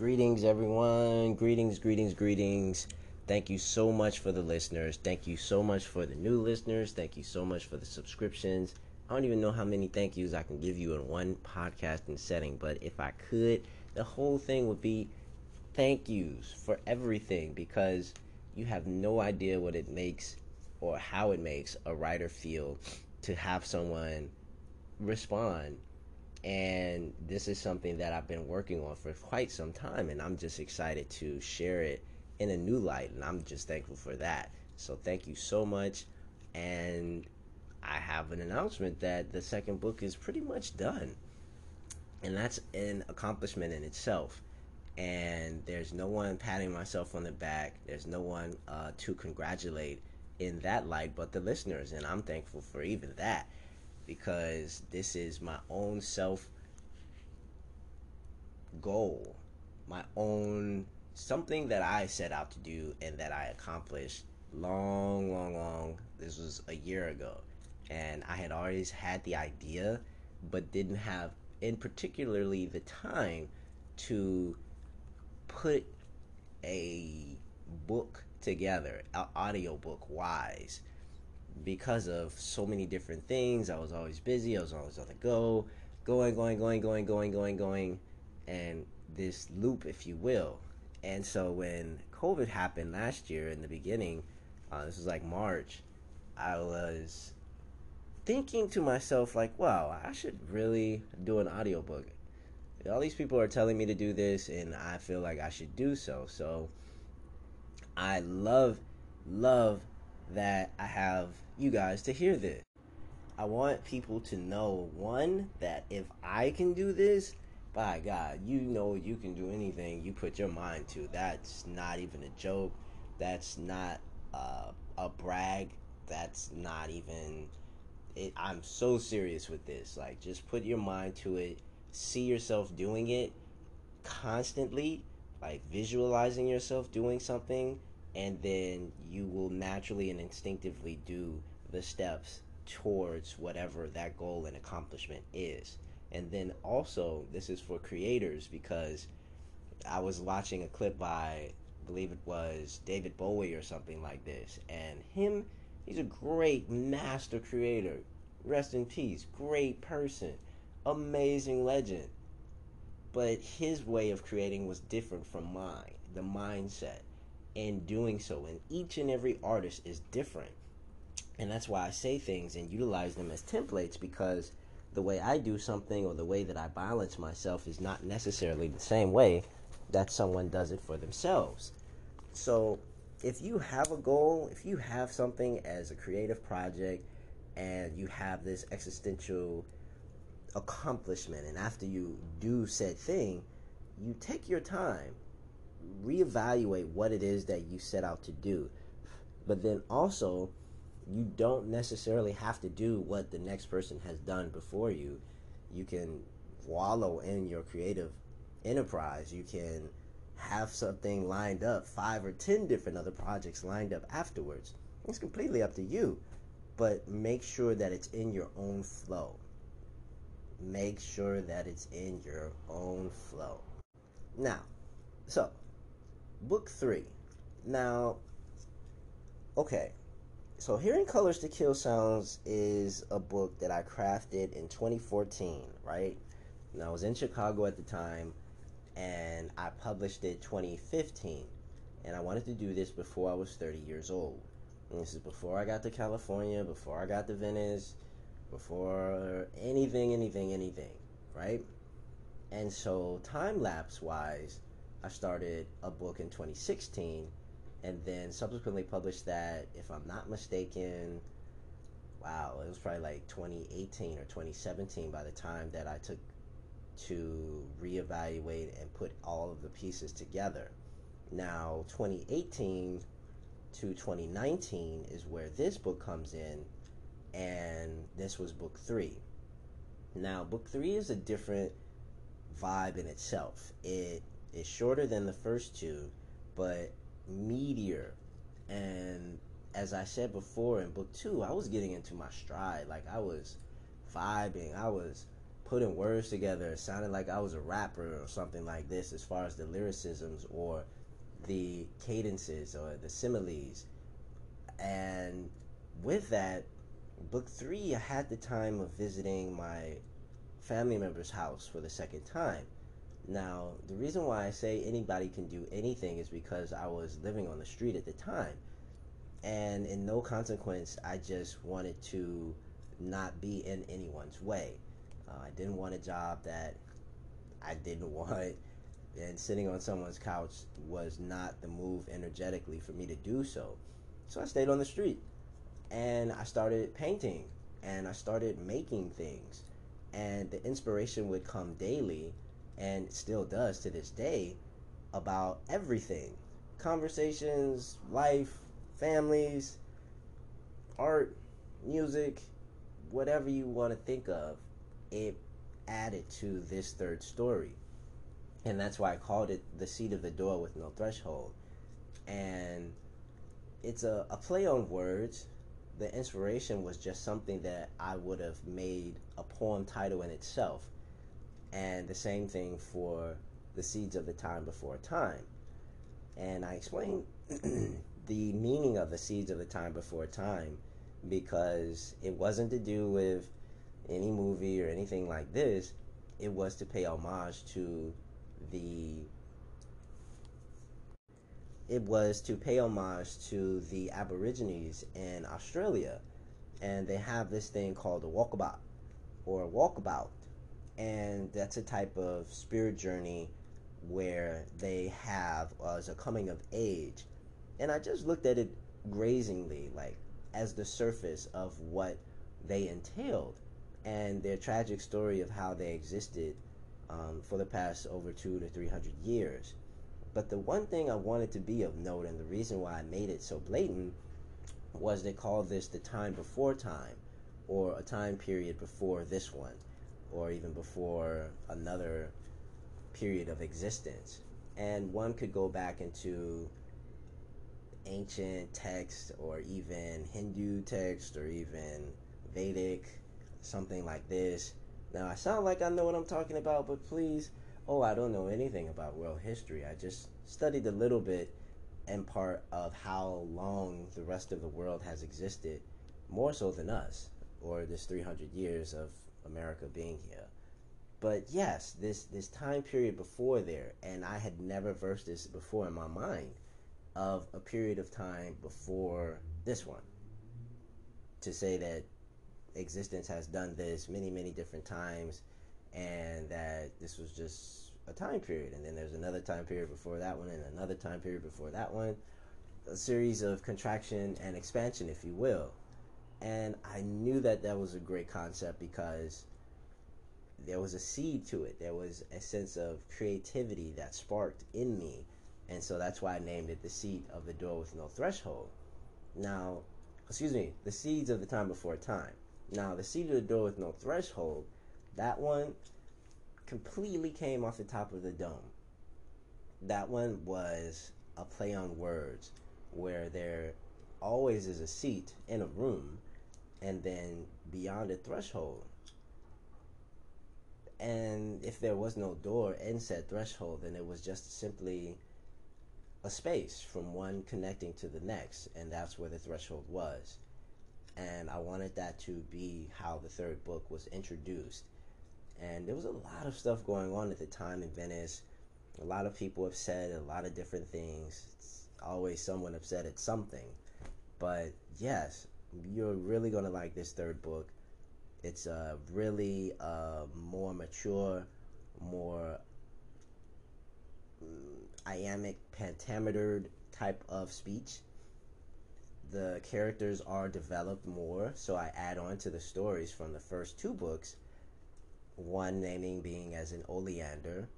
Greetings, everyone. Greetings, greetings, greetings. Thank you so much for the listeners. Thank you so much for the new listeners. Thank you so much for the subscriptions. I don't even know how many thank yous I can give you in one podcasting setting, but if I could, the whole thing would be thank yous for everything because you have no idea what it makes or how it makes a writer feel to have someone respond and this is something that I've been working on for quite some time and I'm just excited to share it in a new light and I'm just thankful for that. So thank you so much and I have an announcement that the second book is pretty much done. And that's an accomplishment in itself. And there's no one patting myself on the back. There's no one uh, to congratulate in that light but the listeners. And I'm thankful for even that because this is my own self goal, my own something that I set out to do and that I accomplished long, long, long. This was a year ago, and I had always had the idea, but didn't have, in particularly, the time to put a book together, audio book wise because of so many different things. I was always busy. I was always on the go, going, going, going, going, going, going, going, and this loop, if you will. And so when COVID happened last year in the beginning, uh, this was like March, I was thinking to myself like, wow, I should really do an audiobook. All these people are telling me to do this, and I feel like I should do so. So I love, love that I have you guys to hear this. I want people to know one that if I can do this, by God, you know you can do anything you put your mind to. That's not even a joke. That's not uh, a brag. That's not even. It, I'm so serious with this. Like, just put your mind to it. See yourself doing it constantly, like visualizing yourself doing something and then you will naturally and instinctively do the steps towards whatever that goal and accomplishment is. And then also, this is for creators because I was watching a clip by, I believe it was David Bowie or something like this, and him, he's a great master creator. Rest in peace. Great person. Amazing legend. But his way of creating was different from mine, the mindset in doing so. And each and every artist is different. And that's why I say things and utilize them as templates because the way I do something or the way that I balance myself is not necessarily the same way that someone does it for themselves. So, if you have a goal, if you have something as a creative project and you have this existential accomplishment, and after you do said thing, you take your time reevaluate what it is that you set out to do. But then also, you don't necessarily have to do what the next person has done before you. You can wallow in your creative enterprise. You can have something lined up, five or ten different other projects lined up afterwards. It's completely up to you. But make sure that it's in your own flow. Make sure that it's in your own flow. Now, so book three. Now, okay, so Hearing Colors to Kill Sounds is a book that I crafted in 2014, right? And I was in Chicago at the time, and I published it 2015. And I wanted to do this before I was 30 years old. And this is before I got to California, before I got to Venice, before anything, anything, anything, right? And so, time lapse wise, I started a book in 2016 and then subsequently published that, if I'm not mistaken, wow, it was probably like 2018 or 2017 by the time that I took to reevaluate and put all of the pieces together. Now, 2018 to 2019 is where this book comes in, and this was book three. Now, book three is a different vibe in itself. It is shorter than the first two, but meatier. And as I said before in book two, I was getting into my stride. Like I was vibing, I was putting words together. It sounded like I was a rapper or something like this, as far as the lyricisms or the cadences or the similes. And with that, book three, I had the time of visiting my family member's house for the second time. Now, the reason why I say anybody can do anything is because I was living on the street at the time. And in no consequence, I just wanted to not be in anyone's way. Uh, I didn't want a job that I didn't want, and sitting on someone's couch was not the move energetically for me to do so. So I stayed on the street and I started painting and I started making things. And the inspiration would come daily and still does to this day about everything conversations, life, families, art, music, whatever you want to think of, it added to this third story. And that's why I called it The Seat of the Door with No Threshold. And it's a, a play on words. The inspiration was just something that I would have made a poem title in itself. And the same thing for The Seeds of the Time Before Time. And I explained the meaning of the seeds of the time before time because it wasn't to do with any movie or anything like this. It was to pay homage to the. It was to pay homage to the Aborigines in Australia, and they have this thing called a walkabout or walkabout, and that's a type of spirit journey where they have uh, as a coming of age, and I just looked at it grazingly, like as the surface of what they entailed and their tragic story of how they existed um, for the past over two to three hundred years. But the one thing I wanted to be of note, and the reason why I made it so blatant, was they called this the time before time, or a time period before this one, or even before another period of existence. And one could go back into ancient text, or even Hindu text, or even Vedic something like this. Now, I sound like I know what I'm talking about, but please, oh, I don't know anything about world history. I just studied a little bit and part of how long the rest of the world has existed, more so than us, or this 300 years of America being here. But yes, this this time period before there, and I had never versed this before in my mind, of a period of time before this one. To say that existence has done this many, many different times, and that this was just a time period. And then there's another time period before that one, and another time period before that one. A series of contraction and expansion, if you will. And I knew that that was a great concept because there was a seed to it. There was a sense of creativity that sparked in me. And so that's why I named it The Seed of the Door with No Threshold. Now, excuse me, The Seeds of the Time Before Time. Now, the seat of the door with no threshold, that one completely came off the top of the dome. That one was a play on words where there always is a seat in a room and then beyond the threshold. And if there was no door in said threshold, then it was just simply a space from one connecting to the next, and that's where the threshold was and I wanted that to be how the third book was introduced. And there was a lot of stuff going on at the time in Venice. A lot of people have said a lot of different things. It's always someone upset at something. But yes, you're really to like this third book. It's a really uh, more mature, more mm, iambic pentametered type of speech the characters are developed more, so I add on to the stories from the first two books. One naming being as an Oleander,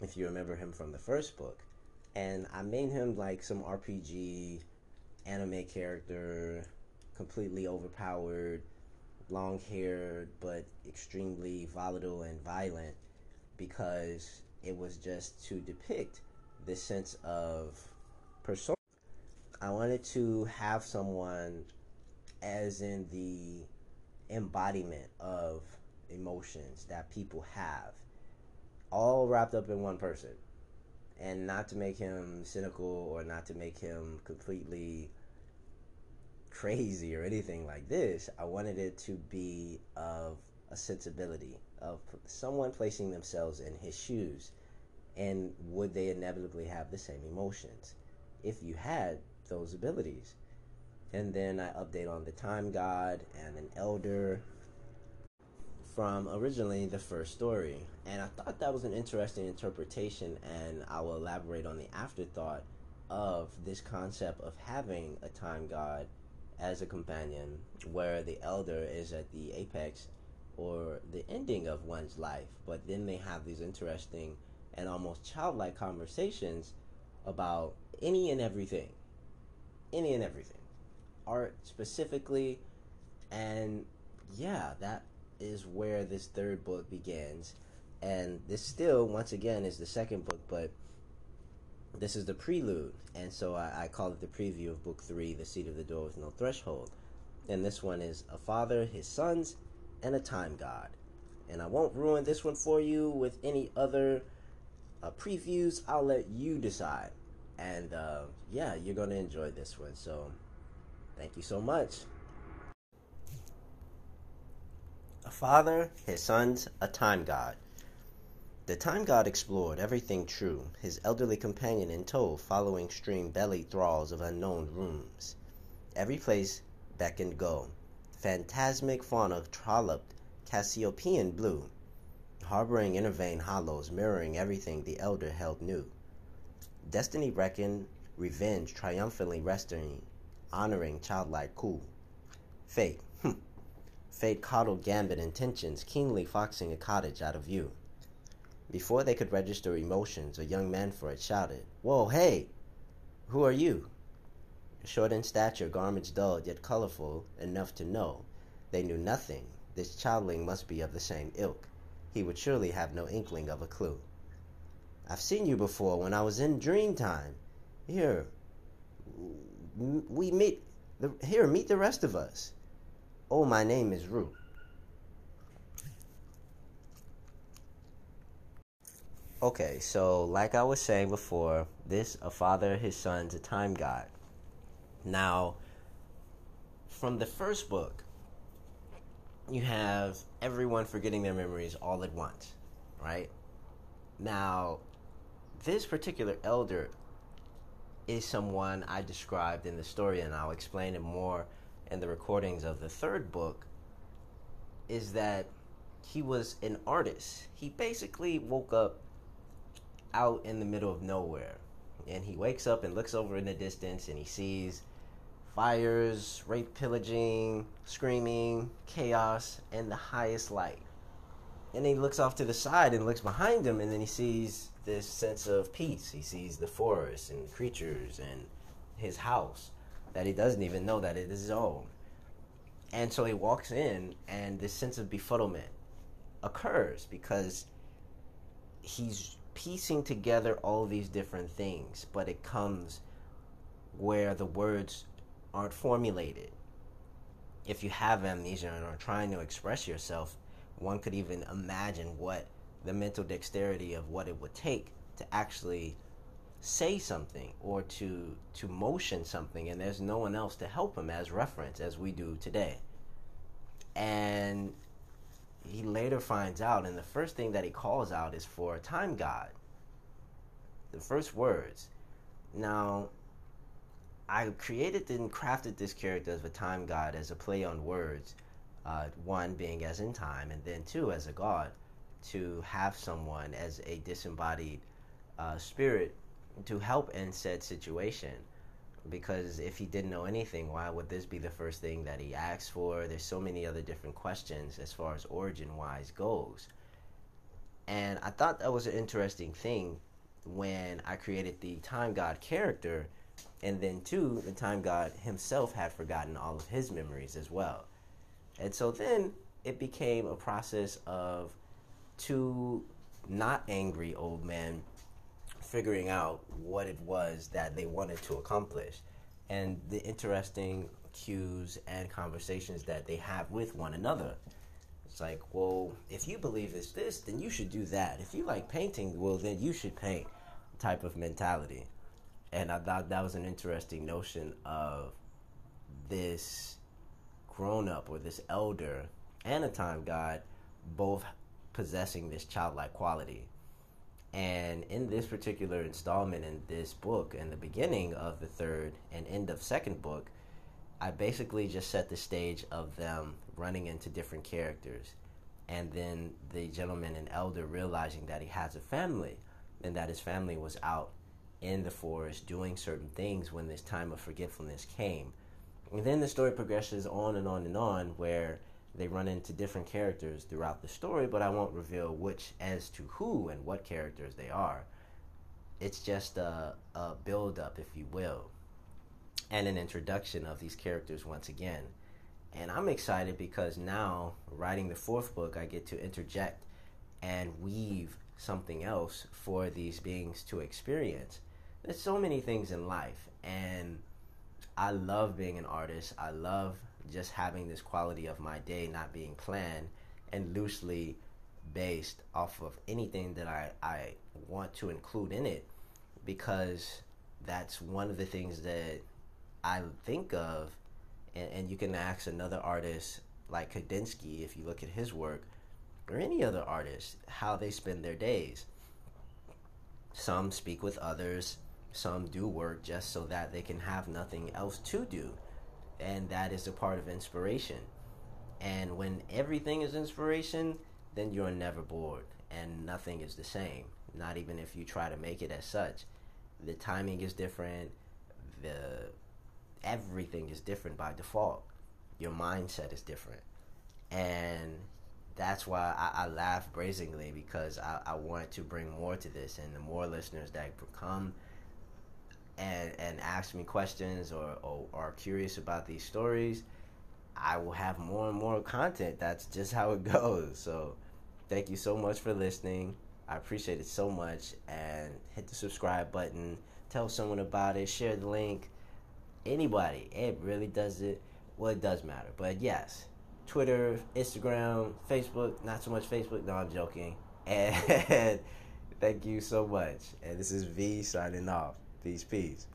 if you remember him from the first book. And I made him like some RPG anime character, completely overpowered, long haired, but extremely volatile and violent because it was just to depict this sense of persona I wanted to have someone as in the embodiment of emotions that people have, all wrapped up in one person. And not to make him cynical or not to make him completely crazy or anything like this, I wanted it to be of a sensibility of someone placing themselves in his shoes. And would they inevitably have the same emotions if you had those abilities? And then i update on the time god and an elder from originally the first story. And i thought that was an interesting interpretation and i will elaborate on the afterthought of this concept of having a time god as a companion where the elder is at the apex or the ending of one's life, but then they have these interesting and almost childlike conversations about any and everything. Any and everything. Art specifically, and yeah, that is where this third book begins. And this still, once again, is the second book, but this is the prelude. And so I, I call it the preview of book three, The Seat of the Door with No Threshold. And this one is a father, his sons, and a time god. And I won't ruin this one for you with any other uh, previews. I'll let you decide. And uh, yeah, you're going to enjoy this one. So thank you so much. A father, his sons, a time god. The time god explored everything true, his elderly companion in tow following stream belly thralls of unknown rooms. Every place beckoned go, phantasmic fauna trolloped Cassiopean blue, harboring inner vein hollows mirroring everything the elder held new. Destiny reckoned, revenge triumphantly resting, honoring childlike cool. Fate, hm. Fate coddled gambit intentions, keenly foxing a cottage out of view. Before they could register emotions, a young man for it shouted, Whoa, hey! Who are you? Short in stature, garments dull yet colorful enough to know they knew nothing. This childling must be of the same ilk. He would surely have no inkling of a clue. I've seen you before when I was in dream time. Here, we meet. The, here, meet the rest of us. Oh, my name is Rue. Okay, so like I was saying before, this a father, his son's a time god. Now, from the first book, you have everyone forgetting their memories all at once, right? Now, this particular elder is someone I described in the story, and I'll explain it more in the recordings of the third book. Is that he was an artist. He basically woke up out in the middle of nowhere, and he wakes up and looks over in the distance and he sees fires, rape, pillaging, screaming, chaos, and the highest light. And he looks off to the side and looks behind him, and then he sees this sense of peace. He sees the forest and creatures and his house that he doesn't even know that it is his own. And so he walks in, and this sense of befuddlement occurs because he's piecing together all these different things, but it comes where the words aren't formulated. If you have amnesia and are trying to express yourself, one could even imagine what the mental dexterity of what it would take to actually say something or to to motion something and there's no one else to help him as reference as we do today and he later finds out and the first thing that he calls out is for a time god the first words now I created and crafted this character as a time god as a play on words. Uh, one being as in time, and then two as a god, to have someone as a disembodied uh, spirit to help in said situation. Because if he didn't know anything, why would this be the first thing that he asks for? There's so many other different questions as far as origin wise goes. And I thought that was an interesting thing when I created the time god character and then, too, the time God himself had forgotten all of his memories as well. And so then it became a process of two not angry old men figuring out what it was that they wanted to accomplish and the interesting cues and conversations that they have with one another. It's like, well, if you believe it's this, then you should do that. If you like painting, well, then you should paint. Type of mentality, and I thought that was an interesting notion of this grown up or this elder and a time god both possessing this childlike quality. And in this particular installment in this book, in the beginning of the third and end of second book, I basically just set the stage of them running into different characters. And then the gentleman and elder realizing that he has a family and that his family was out in the forest doing certain things when this time of forgetfulness came. And then the story progresses on and on and on where they run into different characters throughout the story, but I won't reveal which as to who and what characters they are. It's just a, a build up, if you will, and an introduction of these characters once again. And I'm excited because now, writing the fourth book, I get to interject and weave something else for these beings to experience. There's so many things in life, and I love being an artist. I love just having this quality of my day not being planned and loosely based off of anything that I, I want to include in it because that's one of the things that I think of. And, and you can ask another artist like Kandinsky if you look at his work or any other artist how they spend their days. Some speak with others, some do work just so that they can have nothing else to do and that is a part of inspiration. And when everything is inspiration, then you're never bored, and nothing is the same. Not even if you try to make it as such. The timing is different. The everything is different by default. Your mindset is different, and that's why I, I laugh brazenly because I, I want to bring more to this, and the more listeners that come and and ask me questions or, or are curious about these stories, I will have more and more content. That's just how it goes. So thank you so much for listening. I appreciate it so much. And hit the subscribe button. Tell someone about it. Share the link. Anybody. It really does it. Well, it does matter. But yes, Twitter, Instagram, Facebook. Not so much Facebook. No, I'm joking. And thank you so much. And this is V signing off. Peace, peace.